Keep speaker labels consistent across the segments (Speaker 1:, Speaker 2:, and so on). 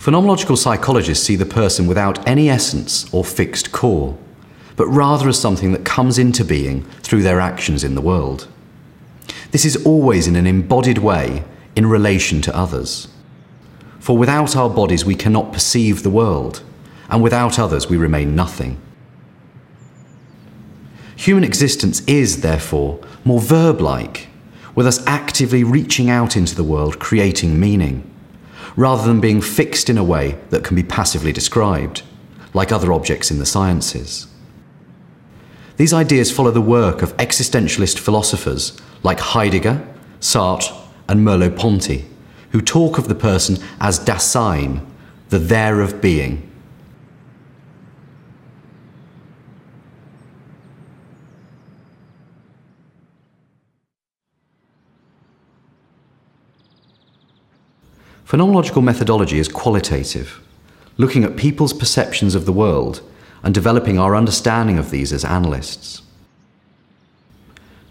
Speaker 1: Phenomenological psychologists see the person without any essence or fixed core, but rather as something that comes into being through their actions in the world. This is always in an embodied way in relation to others. For without our bodies, we cannot perceive the world, and without others, we remain nothing. Human existence is, therefore, more verb like, with us actively reaching out into the world, creating meaning rather than being fixed in a way that can be passively described, like other objects in the sciences. These ideas follow the work of existentialist philosophers like Heidegger, Sartre, and Merleau-Ponty, who talk of the person as Dasein, the there of being. Phenomenological methodology is qualitative, looking at people's perceptions of the world and developing our understanding of these as analysts.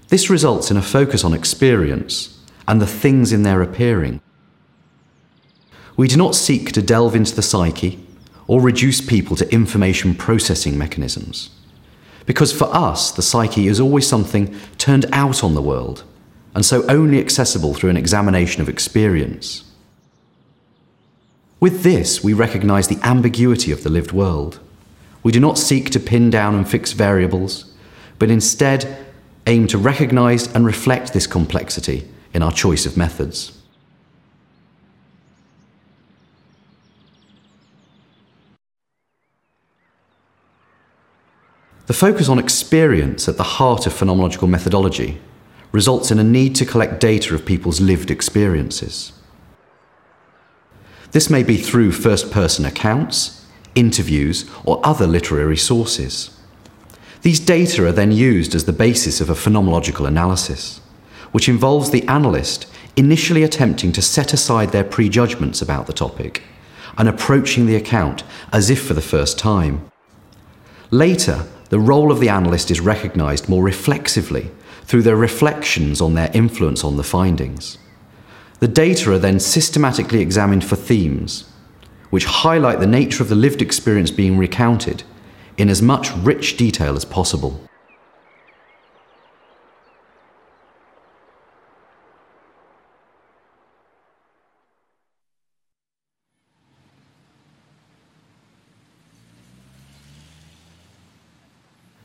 Speaker 1: This results in a focus on experience and the things in their appearing. We do not seek to delve into the psyche or reduce people to information processing mechanisms. Because for us, the psyche is always something turned out on the world, and so only accessible through an examination of experience. With this, we recognize the ambiguity of the lived world. We do not seek to pin down and fix variables, but instead aim to recognize and reflect this complexity in our choice of methods. The focus on experience at the heart of phenomenological methodology results in a need to collect data of people's lived experiences. This may be through first person accounts, interviews, or other literary sources. These data are then used as the basis of a phenomenological analysis, which involves the analyst initially attempting to set aside their prejudgments about the topic and approaching the account as if for the first time. Later, the role of the analyst is recognized more reflexively through their reflections on their influence on the findings. The data are then systematically examined for themes, which highlight the nature of the lived experience being recounted in as much rich detail as possible.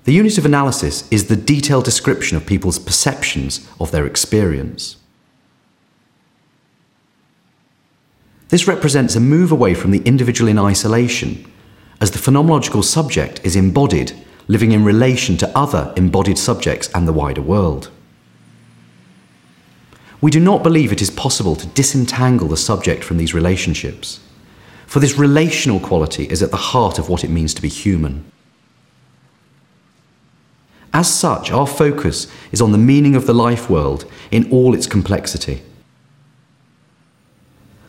Speaker 1: The unit of analysis is the detailed description of people's perceptions of their experience. This represents a move away from the individual in isolation, as the phenomenological subject is embodied, living in relation to other embodied subjects and the wider world. We do not believe it is possible to disentangle the subject from these relationships, for this relational quality is at the heart of what it means to be human. As such, our focus is on the meaning of the life world in all its complexity.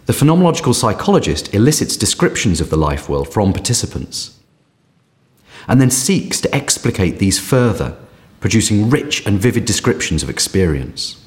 Speaker 1: The phenomenological psychologist elicits descriptions of the life world from participants and then seeks to explicate these further, producing rich and vivid descriptions of experience.